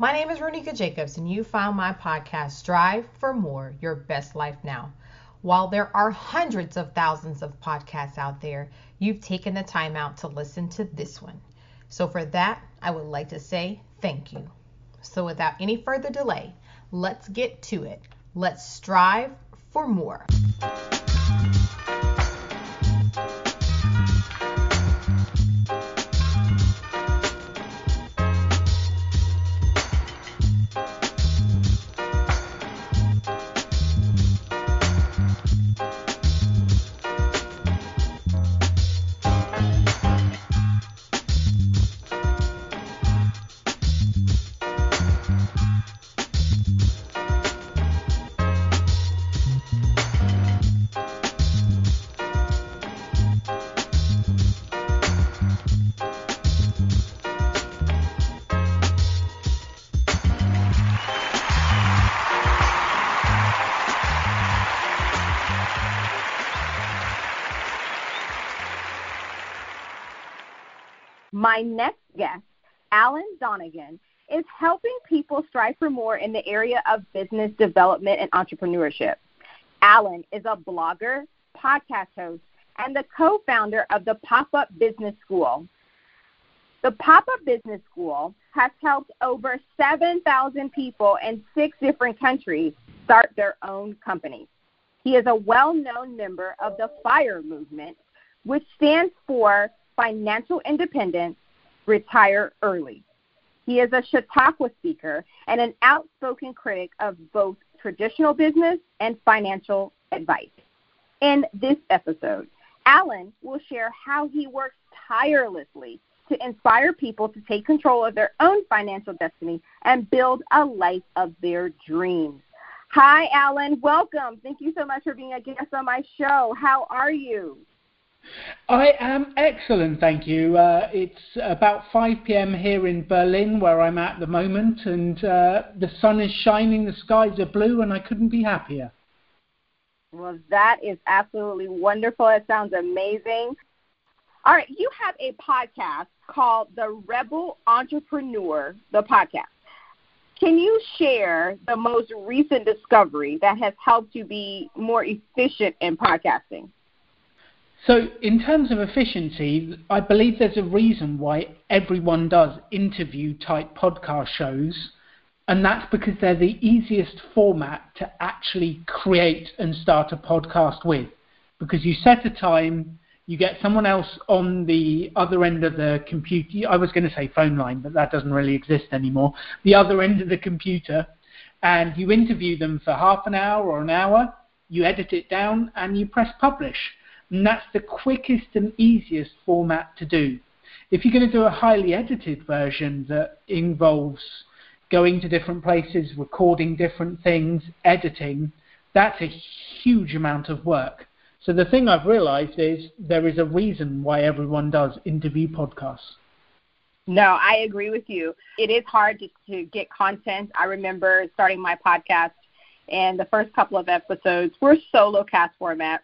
My name is Ronika Jacobs, and you found my podcast, Strive for More Your Best Life Now. While there are hundreds of thousands of podcasts out there, you've taken the time out to listen to this one. So, for that, I would like to say thank you. So, without any further delay, let's get to it. Let's strive for more. My next guest, Alan Donegan, is helping people strive for more in the area of business development and entrepreneurship. Alan is a blogger, podcast host, and the co founder of the Pop Up Business School. The Pop Up Business School has helped over 7,000 people in six different countries start their own companies. He is a well known member of the FIRE movement, which stands for financial independence, retire early. He is a Chautauqua speaker and an outspoken critic of both traditional business and financial advice. In this episode, Alan will share how he works tirelessly to inspire people to take control of their own financial destiny and build a life of their dreams. Hi, Alan. Welcome. Thank you so much for being a guest on my show. How are you? I am excellent, thank you. Uh, it's about 5 p.m. here in Berlin, where I'm at the moment, and uh, the sun is shining, the skies are blue, and I couldn't be happier. Well, that is absolutely wonderful. It sounds amazing. All right, you have a podcast called The Rebel Entrepreneur, the podcast. Can you share the most recent discovery that has helped you be more efficient in podcasting? So, in terms of efficiency, I believe there's a reason why everyone does interview type podcast shows, and that's because they're the easiest format to actually create and start a podcast with. Because you set a time, you get someone else on the other end of the computer. I was going to say phone line, but that doesn't really exist anymore. The other end of the computer, and you interview them for half an hour or an hour, you edit it down, and you press publish and that's the quickest and easiest format to do. If you're going to do a highly edited version that involves going to different places, recording different things, editing, that's a huge amount of work. So the thing I've realized is there is a reason why everyone does interview podcasts. No, I agree with you. It is hard to, to get content. I remember starting my podcast, and the first couple of episodes were solo cast format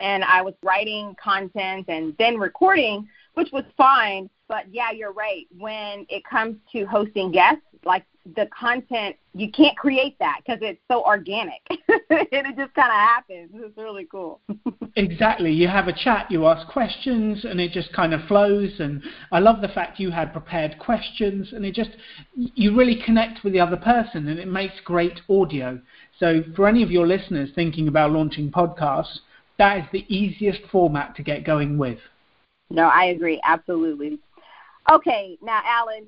and I was writing content and then recording, which was fine. But yeah, you're right. When it comes to hosting guests, like the content, you can't create that because it's so organic. and it just kind of happens. It's really cool. exactly. You have a chat, you ask questions, and it just kind of flows. And I love the fact you had prepared questions, and it just, you really connect with the other person, and it makes great audio. So for any of your listeners thinking about launching podcasts, that is the easiest format to get going with. No, I agree absolutely. Okay, now Alan,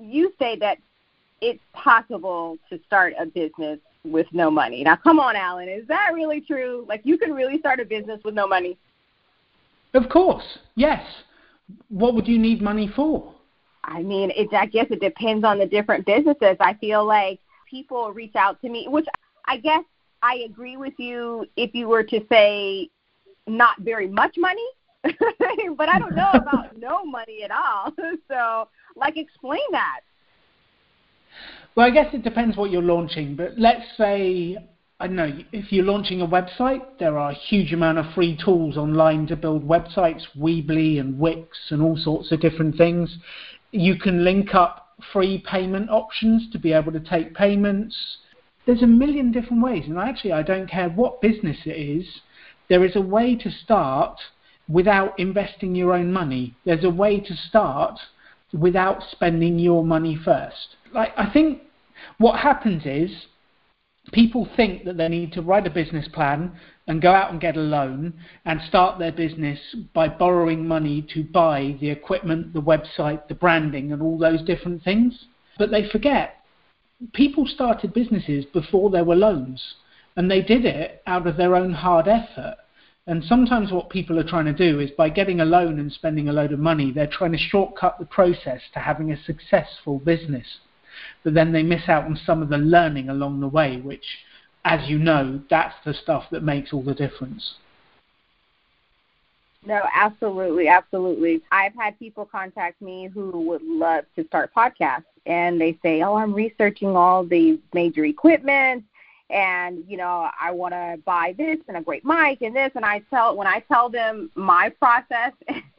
you say that it's possible to start a business with no money. Now, come on, Alan, is that really true? Like, you can really start a business with no money? Of course, yes. What would you need money for? I mean, it, I guess it depends on the different businesses. I feel like people reach out to me, which I guess I agree with you if you were to say not very much money, but I don't know about no money at all. So, like, explain that. Well, I guess it depends what you're launching, but let's say I don't know if you're launching a website, there are a huge amount of free tools online to build websites, Weebly and Wix and all sorts of different things. You can link up free payment options to be able to take payments. There's a million different ways, and actually, I don't care what business it is. There is a way to start without investing your own money. There's a way to start without spending your money first. Like I think what happens is people think that they need to write a business plan and go out and get a loan and start their business by borrowing money to buy the equipment, the website, the branding, and all those different things. But they forget people started businesses before there were loans and they did it out of their own hard effort. And sometimes what people are trying to do is by getting a loan and spending a load of money, they're trying to shortcut the process to having a successful business. But then they miss out on some of the learning along the way, which, as you know, that's the stuff that makes all the difference. No, absolutely, absolutely. I've had people contact me who would love to start podcasts, and they say, "Oh, I'm researching all the major equipment and you know I want to buy this and a great mic and this and I tell when I tell them my process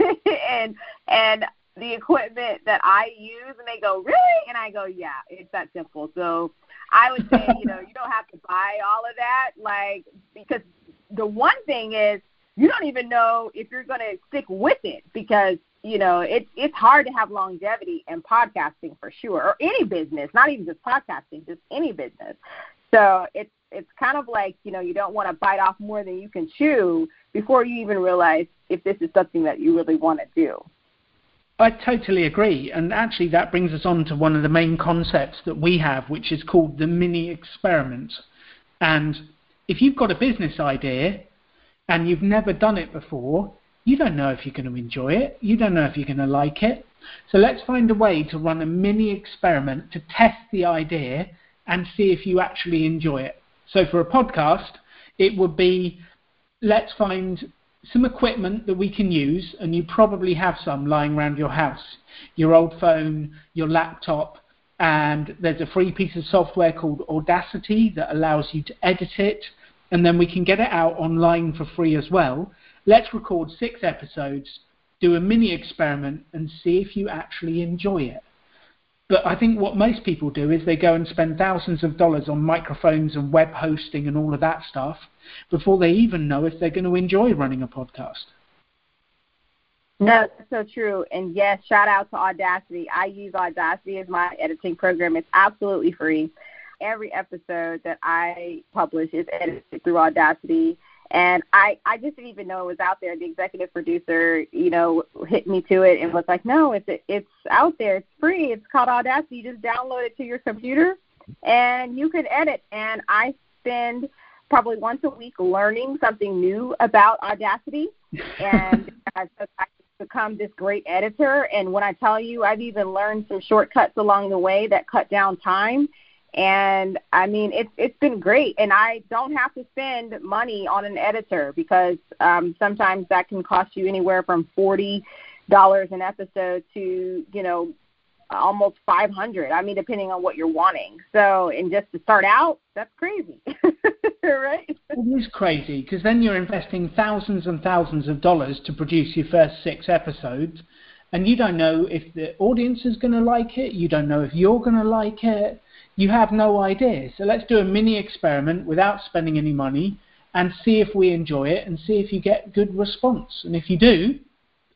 and and the equipment that I use and they go really? And I go yeah it's that simple. So I would say you know you don't have to buy all of that like because the one thing is you don't even know if you're going to stick with it because you know it's it's hard to have longevity in podcasting for sure or any business not even just podcasting just any business so it's it's kind of like you know you don't want to bite off more than you can chew before you even realize if this is something that you really want to do. I totally agree, and actually that brings us on to one of the main concepts that we have, which is called the mini experiment. And if you've got a business idea and you've never done it before, you don't know if you're going to enjoy it. You don't know if you're going to like it. So let's find a way to run a mini experiment to test the idea and see if you actually enjoy it. So for a podcast, it would be let's find some equipment that we can use, and you probably have some lying around your house your old phone, your laptop, and there's a free piece of software called Audacity that allows you to edit it, and then we can get it out online for free as well. Let's record six episodes, do a mini experiment, and see if you actually enjoy it. But I think what most people do is they go and spend thousands of dollars on microphones and web hosting and all of that stuff before they even know if they're going to enjoy running a podcast. No, that's so true. And yes, shout out to Audacity. I use Audacity as my editing program. It's absolutely free. Every episode that I publish is edited through Audacity and I I just didn't even know it was out there. The executive producer, you know, hit me to it and was like, "No, it's it's out there. It's free. It's called Audacity. You just download it to your computer, and you can edit." And I spend probably once a week learning something new about Audacity, and I've, become this great editor. And when I tell you, I've even learned some shortcuts along the way that cut down time and I mean it's it's been great. And I don't have to spend money on an editor because um sometimes that can cost you anywhere from forty dollars an episode to you know almost 500 i mean depending on what you're wanting. So and just to start out that's crazy. Right? It is crazy because then you're investing thousands and thousands of dollars to produce your first six episodes and you don't know if the audience is going to like it you don't know if you're going to like it you have no idea. So let's do a mini experiment without spending any money and see if we enjoy it and see if you get good response. And if you do,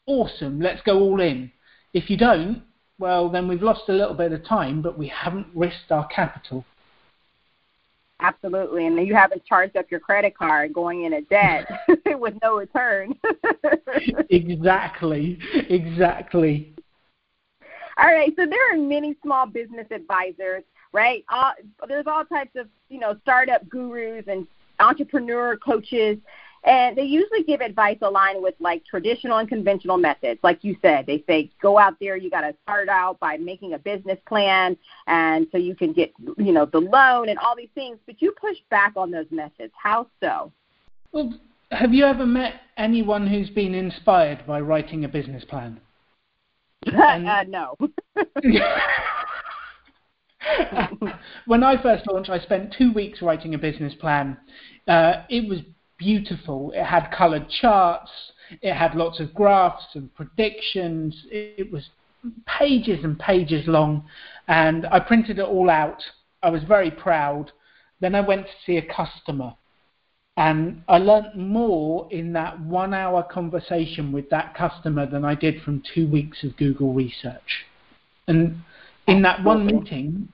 awesome, let's go all in. If you don't, well, then we've lost a little bit of time, but we haven't risked our capital. Absolutely, and you haven't charged up your credit card going into debt with no return. exactly, exactly. All right, so there are many small business advisors right? All, there's all types of you know startup gurus and entrepreneur coaches, and they usually give advice aligned with like traditional and conventional methods. Like you said, they say go out there, you got to start out by making a business plan, and so you can get you know the loan and all these things. But you push back on those methods. How so? Well, have you ever met anyone who's been inspired by writing a business plan? uh, no. when I first launched, I spent two weeks writing a business plan. Uh, it was beautiful. It had coloured charts. It had lots of graphs and predictions. It, it was pages and pages long, and I printed it all out. I was very proud. Then I went to see a customer, and I learnt more in that one hour conversation with that customer than I did from two weeks of Google research. And in that one meeting,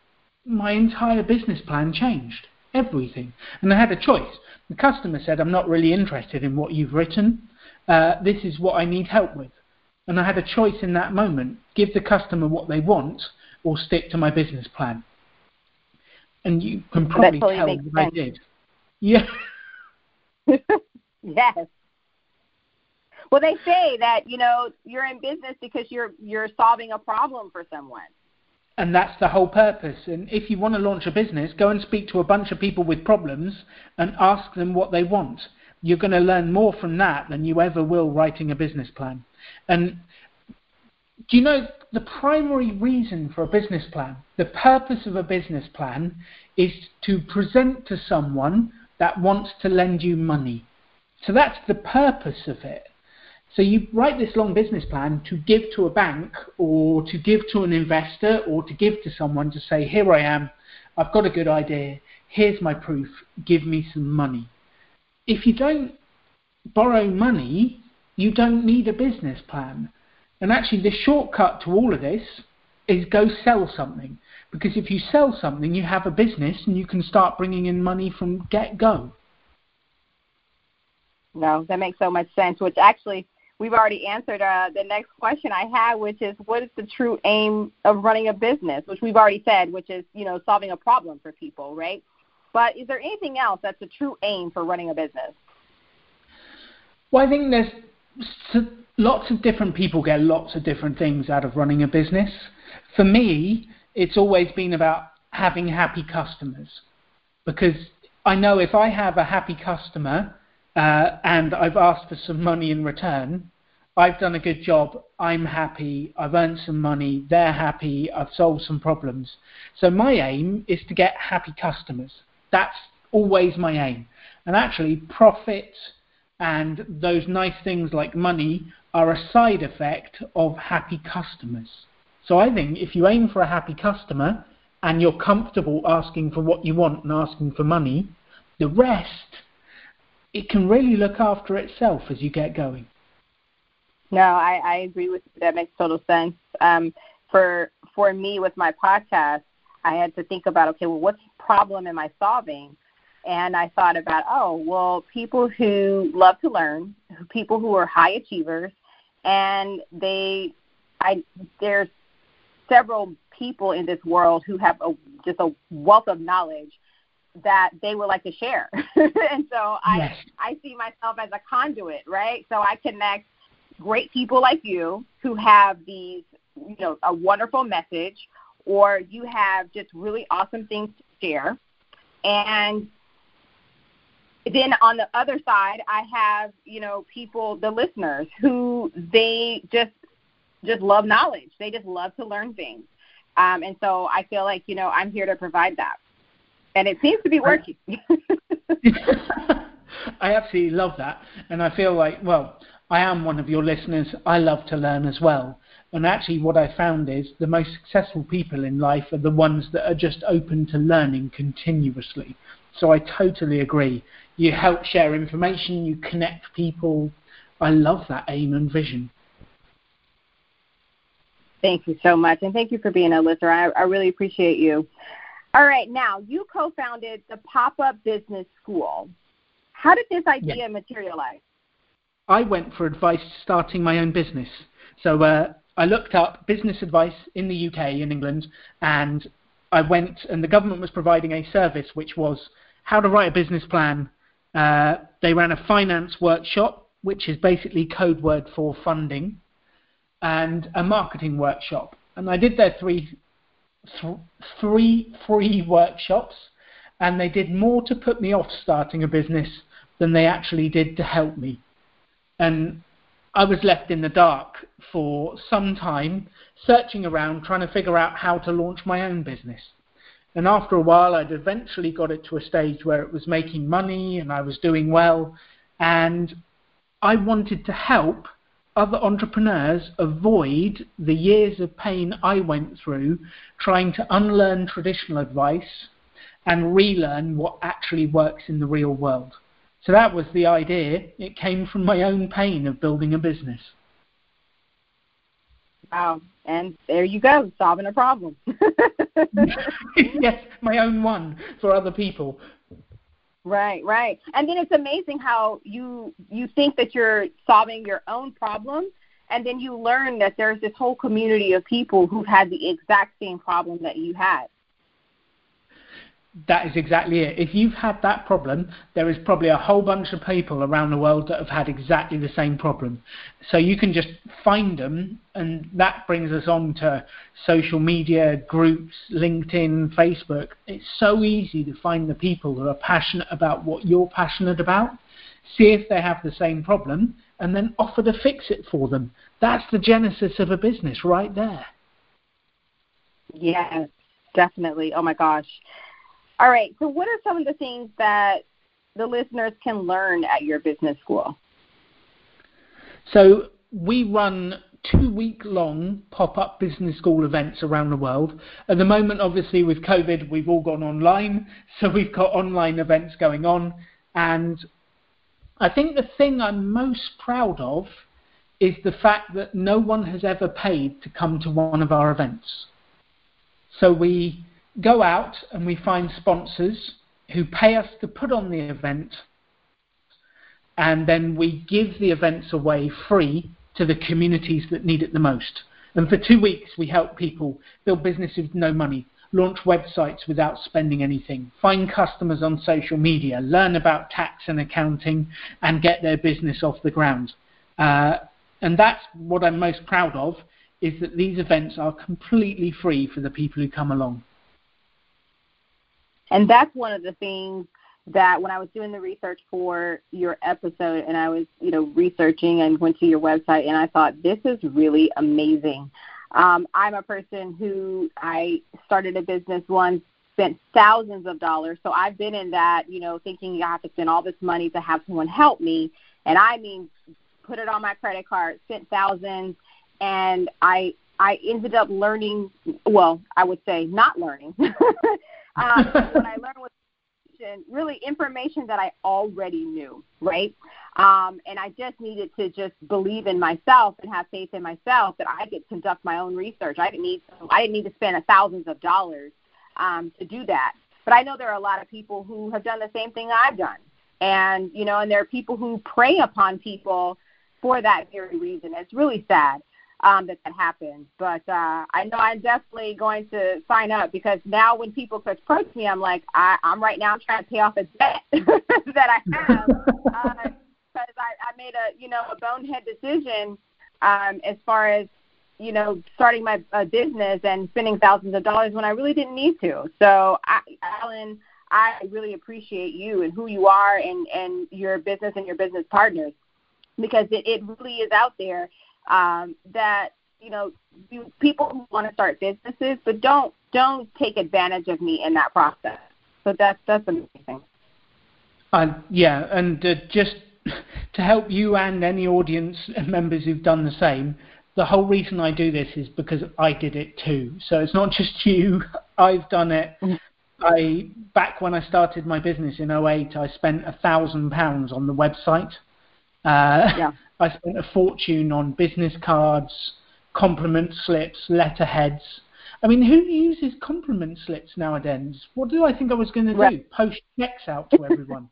my entire business plan changed. Everything. And I had a choice. The customer said, I'm not really interested in what you've written. Uh, this is what I need help with. And I had a choice in that moment give the customer what they want or stick to my business plan. And you can probably totally tell what I did. Yeah. yes. Well, they say that you know you're in business because you're you're solving a problem for someone. And that's the whole purpose. And if you want to launch a business, go and speak to a bunch of people with problems and ask them what they want. You're going to learn more from that than you ever will writing a business plan. And do you know the primary reason for a business plan? The purpose of a business plan is to present to someone that wants to lend you money. So that's the purpose of it. So you write this long business plan to give to a bank or to give to an investor or to give to someone to say, here I am, I've got a good idea, here's my proof, give me some money. If you don't borrow money, you don't need a business plan. And actually, the shortcut to all of this is go sell something. Because if you sell something, you have a business and you can start bringing in money from get go. No, that makes so much sense, which actually we've already answered uh, the next question I had, which is what is the true aim of running a business? Which we've already said, which is you know solving a problem for people, right? But is there anything else that's a true aim for running a business? Well, I think there's lots of different people get lots of different things out of running a business. For me, it's always been about having happy customers because I know if I have a happy customer uh, and I've asked for some money in return. I've done a good job. I'm happy. I've earned some money. They're happy. I've solved some problems. So my aim is to get happy customers. That's always my aim. And actually, profit and those nice things like money are a side effect of happy customers. So I think if you aim for a happy customer and you're comfortable asking for what you want and asking for money, the rest it can really look after itself as you get going. No, I, I agree with you. That makes total sense. Um, for for me with my podcast, I had to think about okay, well, what problem am I solving? And I thought about, oh, well, people who love to learn, people who are high achievers, and they, I there's several people in this world who have a, just a wealth of knowledge that they would like to share. and so I yes. I see myself as a conduit, right? So I connect great people like you who have these, you know, a wonderful message or you have just really awesome things to share. And then on the other side, I have, you know, people, the listeners who they just just love knowledge. They just love to learn things. Um, and so I feel like, you know, I'm here to provide that and it seems to be working. I absolutely love that, and I feel like, well, I am one of your listeners. I love to learn as well. And actually, what I found is the most successful people in life are the ones that are just open to learning continuously. So I totally agree. You help share information, you connect people. I love that aim and vision. Thank you so much, and thank you for being a listener. I, I really appreciate you. All right, now you co-founded the Pop-Up Business School. How did this idea yeah. materialize? I went for advice starting my own business. So uh, I looked up business advice in the UK, in England, and I went, and the government was providing a service which was how to write a business plan. Uh, they ran a finance workshop, which is basically code word for funding, and a marketing workshop. And I did their three th- three free workshops, and they did more to put me off starting a business than they actually did to help me. And I was left in the dark for some time, searching around, trying to figure out how to launch my own business. And after a while, I'd eventually got it to a stage where it was making money and I was doing well. And I wanted to help other entrepreneurs avoid the years of pain I went through trying to unlearn traditional advice and relearn what actually works in the real world. So that was the idea. It came from my own pain of building a business. Wow. And there you go, solving a problem. yes, my own one for other people. Right, right. And then it's amazing how you you think that you're solving your own problem and then you learn that there's this whole community of people who've had the exact same problem that you had that is exactly it. If you've had that problem, there is probably a whole bunch of people around the world that have had exactly the same problem. So you can just find them, and that brings us on to social media groups, LinkedIn, Facebook. It's so easy to find the people who are passionate about what you're passionate about, see if they have the same problem, and then offer to fix it for them. That's the genesis of a business right there. Yes, definitely. Oh my gosh. All right. So, what are some of the things that the listeners can learn at your business school? So, we run two week long pop up business school events around the world. At the moment, obviously, with COVID, we've all gone online. So, we've got online events going on. And I think the thing I'm most proud of is the fact that no one has ever paid to come to one of our events. So, we go out and we find sponsors who pay us to put on the event, and then we give the events away free to the communities that need it the most. And for two weeks, we help people build businesses with no money, launch websites without spending anything, find customers on social media, learn about tax and accounting, and get their business off the ground. Uh, and that's what I'm most proud of, is that these events are completely free for the people who come along. And that's one of the things that when I was doing the research for your episode and I was, you know, researching and went to your website and I thought this is really amazing. Um, I'm a person who I started a business once, spent thousands of dollars. So I've been in that, you know, thinking I have to spend all this money to have someone help me. And I mean, put it on my credit card, spent thousands, and I I ended up learning. Well, I would say not learning. Um, what I learned was really information that I already knew, right? Um, and I just needed to just believe in myself and have faith in myself that I could conduct my own research. I didn't need to, I didn't need to spend thousands of dollars um, to do that. But I know there are a lot of people who have done the same thing I've done, and you know, and there are people who prey upon people for that very reason. It's really sad um, that that happens. But uh, I know I'm definitely going to sign up because now when people approach me, I'm like, I, I'm right now trying to pay off a debt that I have because uh, I, I made a you know a bonehead decision um, as far as you know starting my uh, business and spending thousands of dollars when I really didn't need to. So, I, Alan. I really appreciate you and who you are and, and your business and your business partners because it, it really is out there um, that you know you, people who want to start businesses, but don't don't take advantage of me in that process. So that's that's amazing. Uh, yeah, and uh, just to help you and any audience members who've done the same, the whole reason I do this is because I did it too. So it's not just you. I've done it. Mm-hmm. I back when I started my business in 08, I spent a thousand pounds on the website. Uh, yeah. I spent a fortune on business cards, compliment slips, letterheads. I mean, who uses compliment slips nowadays? What do I think I was going to do? Right. Post checks out to everyone.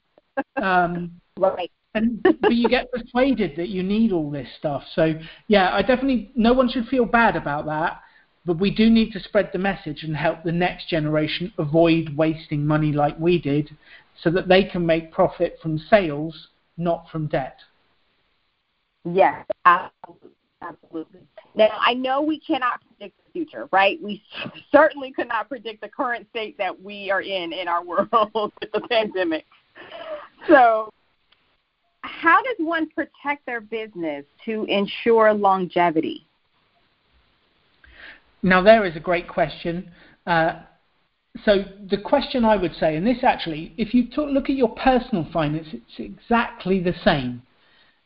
um, right. and but you get persuaded that you need all this stuff. So yeah, I definitely no one should feel bad about that. But we do need to spread the message and help the next generation avoid wasting money like we did, so that they can make profit from sales, not from debt. Yes, absolutely. absolutely. Now, I know we cannot predict the future, right? We certainly could not predict the current state that we are in in our world with the pandemic. So, how does one protect their business to ensure longevity? Now, there is a great question. Uh, so, the question I would say, and this actually, if you talk, look at your personal finance, it's exactly the same.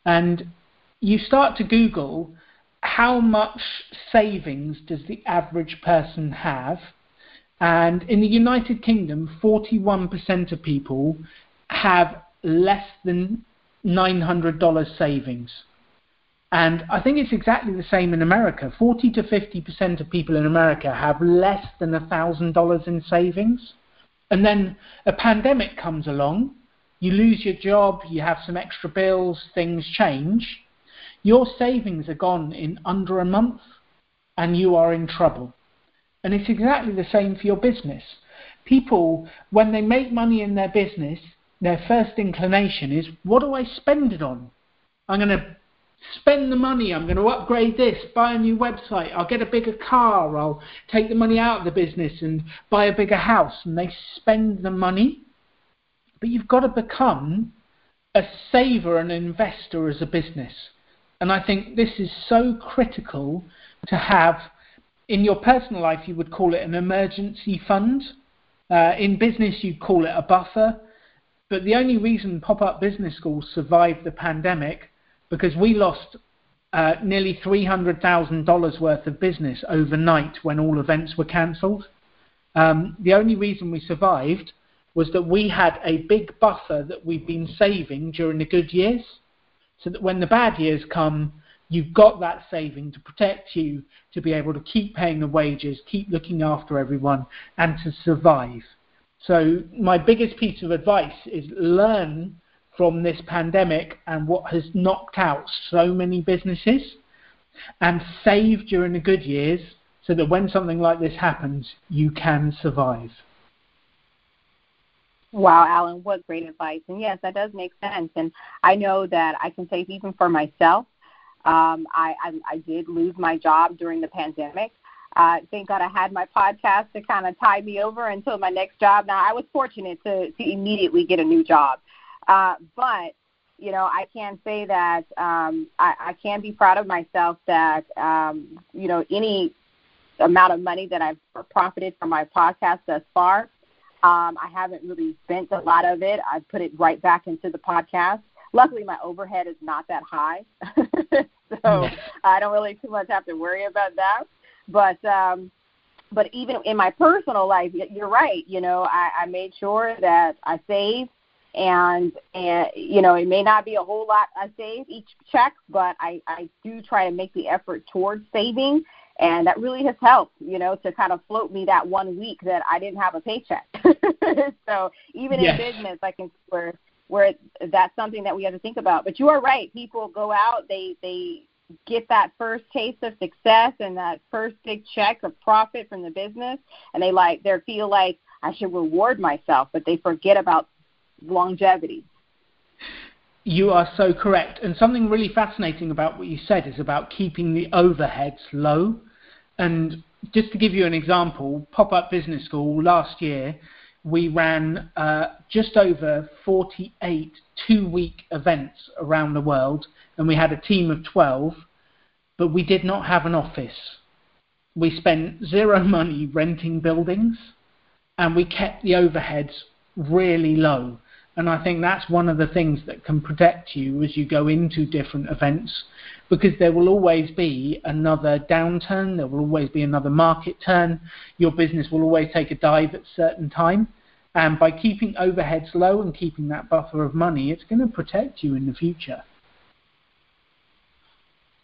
And you start to Google how much savings does the average person have? And in the United Kingdom, 41% of people have less than $900 savings. And I think it's exactly the same in America. 40 to 50% of people in America have less than $1,000 in savings. And then a pandemic comes along, you lose your job, you have some extra bills, things change. Your savings are gone in under a month and you are in trouble. And it's exactly the same for your business. People, when they make money in their business, their first inclination is, what do I spend it on? I'm going to spend the money, I'm going to upgrade this, buy a new website, I'll get a bigger car, I'll take the money out of the business and buy a bigger house. And they spend the money. But you've got to become a saver and investor as a business. And I think this is so critical to have in your personal life, you would call it an emergency fund. Uh, in business, you'd call it a buffer. But the only reason Pop Up Business schools survived the pandemic because we lost uh, nearly $300,000 worth of business overnight when all events were cancelled. Um, the only reason we survived was that we had a big buffer that we've been saving during the good years, so that when the bad years come, you've got that saving to protect you to be able to keep paying the wages, keep looking after everyone, and to survive. So, my biggest piece of advice is learn from this pandemic and what has knocked out so many businesses and save during the good years so that when something like this happens, you can survive. Wow, Alan, what great advice. And yes, that does make sense. And I know that I can say, even for myself, um, I, I, I did lose my job during the pandemic. Uh, thank God I had my podcast to kind of tie me over until my next job. Now, I was fortunate to, to immediately get a new job. Uh, but you know, I can say that um, I, I can be proud of myself that um, you know any amount of money that I've profited from my podcast thus far. Um, I haven't really spent a lot of it. I've put it right back into the podcast. Luckily, my overhead is not that high, so I don't really too much have to worry about that. But um, but even in my personal life, you're right. You know, I, I made sure that I saved and and you know it may not be a whole lot I save each check, but I I do try to make the effort towards saving, and that really has helped you know to kind of float me that one week that I didn't have a paycheck. so even yes. in business, I can where where that's something that we have to think about. But you are right, people go out they they get that first taste of success and that first big check of profit from the business and they like they feel like I should reward myself, but they forget about longevity. You are so correct. And something really fascinating about what you said is about keeping the overheads low. And just to give you an example, Pop Up Business School last year, we ran uh, just over 48 two week events around the world, and we had a team of 12, but we did not have an office. We spent zero money renting buildings, and we kept the overheads really low. And I think that's one of the things that can protect you as you go into different events because there will always be another downturn, there will always be another market turn, your business will always take a dive at certain time. And by keeping overheads low and keeping that buffer of money, it's going to protect you in the future.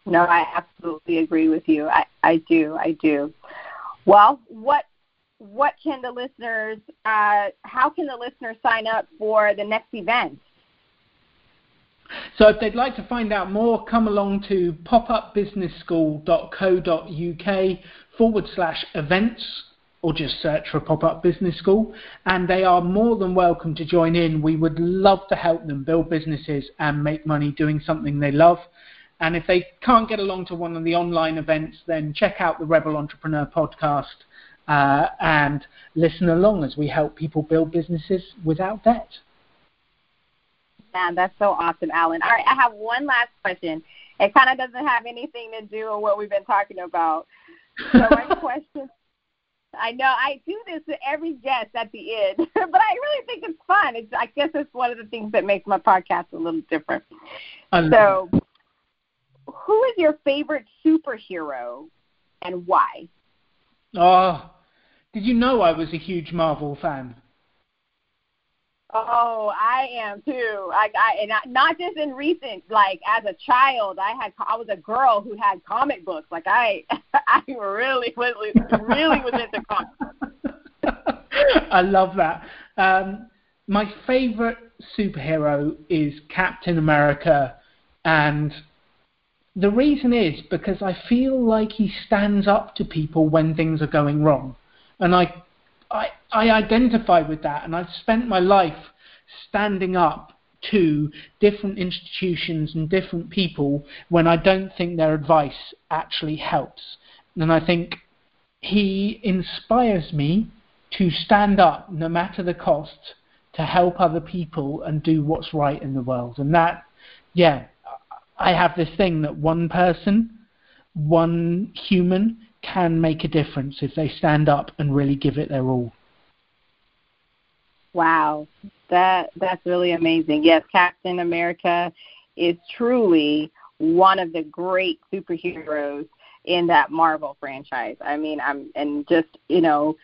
No, I absolutely agree with you. I, I do. I do. Well, what what can the listeners, uh, how can the listeners sign up for the next event? So if they'd like to find out more, come along to popupbusinessschool.co.uk forward slash events or just search for Pop Up Business School and they are more than welcome to join in. We would love to help them build businesses and make money doing something they love. And if they can't get along to one of the online events, then check out the Rebel Entrepreneur podcast uh, and listen along as we help people build businesses without debt. Man, that's so awesome, Alan. All right, I have one last question. It kind of doesn't have anything to do with what we've been talking about. So my question I know I do this to every guest at the end, but I really think it's fun. It's I guess it's one of the things that makes my podcast a little different. So, who is your favorite superhero and why? Oh, did you know I was a huge Marvel fan? Oh, I am too. I, I and I, not just in recent, like as a child, I had I was a girl who had comic books. Like I, I really was really was into comics. I love that. Um, my favorite superhero is Captain America, and the reason is because I feel like he stands up to people when things are going wrong, and I, I, I identify with that, and I've spent my life standing up to different institutions and different people when I don't think their advice actually helps, and I think he inspires me to stand up no matter the cost to help other people and do what's right in the world. And that, yeah, I have this thing that one person, one human can make a difference if they stand up and really give it their all. Wow, that that's really amazing. Yes, Captain America is truly one of the great superheroes in that Marvel franchise. I mean, I'm and just you know,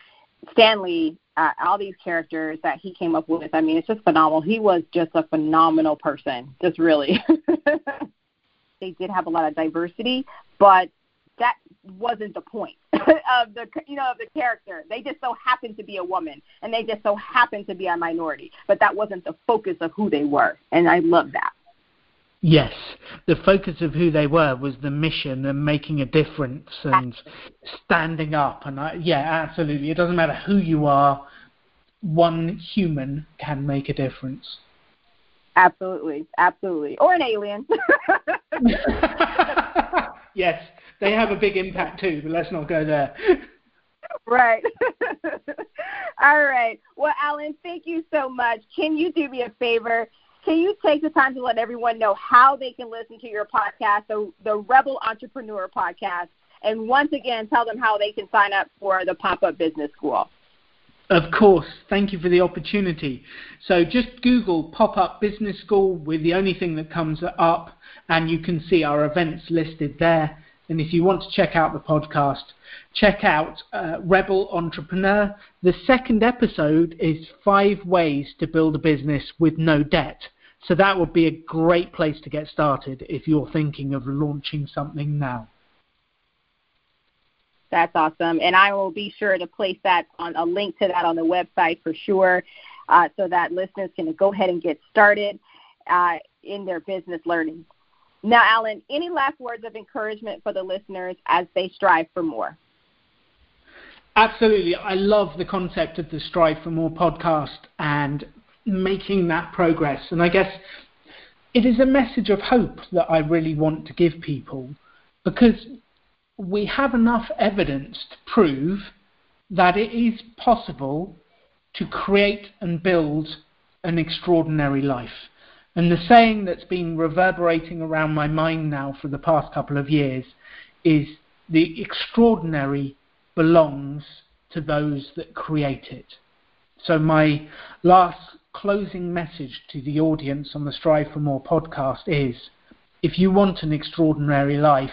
Stan Lee uh, all these characters that he came up with. I mean, it's just phenomenal. He was just a phenomenal person, just really. they did have a lot of diversity, but that wasn't the point of the you know of the character. They just so happened to be a woman, and they just so happened to be a minority, but that wasn't the focus of who they were, and I love that. Yes, the focus of who they were was the mission and making a difference and standing up. And I, yeah, absolutely. It doesn't matter who you are, one human can make a difference. Absolutely, absolutely. Or an alien. yes, they have a big impact too, but let's not go there. Right. All right. Well, Alan, thank you so much. Can you do me a favor? Can you take the time to let everyone know how they can listen to your podcast, the, the Rebel Entrepreneur podcast, and once again tell them how they can sign up for the Pop Up Business School? Of course. Thank you for the opportunity. So just Google Pop Up Business School with the only thing that comes up, and you can see our events listed there. And if you want to check out the podcast, check out uh, Rebel Entrepreneur. The second episode is five ways to build a business with no debt. So that would be a great place to get started if you're thinking of launching something now. That's awesome. And I will be sure to place that on a link to that on the website for sure uh, so that listeners can go ahead and get started uh, in their business learning. Now, Alan, any last words of encouragement for the listeners as they strive for more? Absolutely. I love the concept of the Strive for More podcast and making that progress. And I guess it is a message of hope that I really want to give people because we have enough evidence to prove that it is possible to create and build an extraordinary life. And the saying that's been reverberating around my mind now for the past couple of years is the extraordinary belongs to those that create it. So, my last closing message to the audience on the Strive for More podcast is if you want an extraordinary life,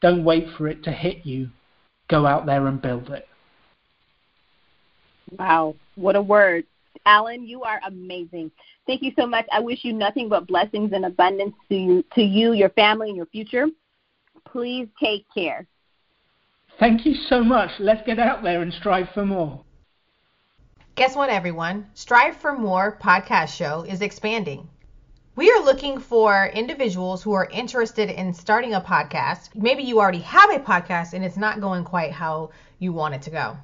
don't wait for it to hit you. Go out there and build it. Wow, what a word. Alan, you are amazing. Thank you so much. I wish you nothing but blessings and abundance to you, to you, your family, and your future. Please take care. Thank you so much. Let's get out there and strive for more. Guess what, everyone? Strive for More podcast show is expanding. We are looking for individuals who are interested in starting a podcast. Maybe you already have a podcast and it's not going quite how you want it to go.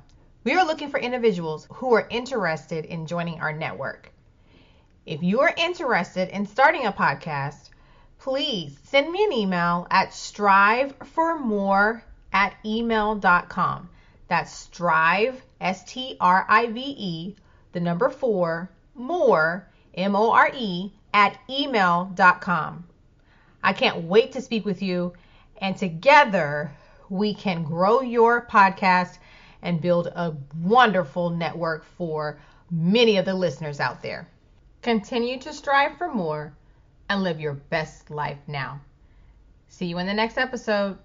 We are looking for individuals who are interested in joining our network. If you are interested in starting a podcast, please send me an email at striveformore at email.com. That's strive, S T R I V E, the number four, more, M O R E, at email.com. I can't wait to speak with you, and together we can grow your podcast and build a wonderful network for many of the listeners out there. Continue to strive for more and live your best life now. See you in the next episode.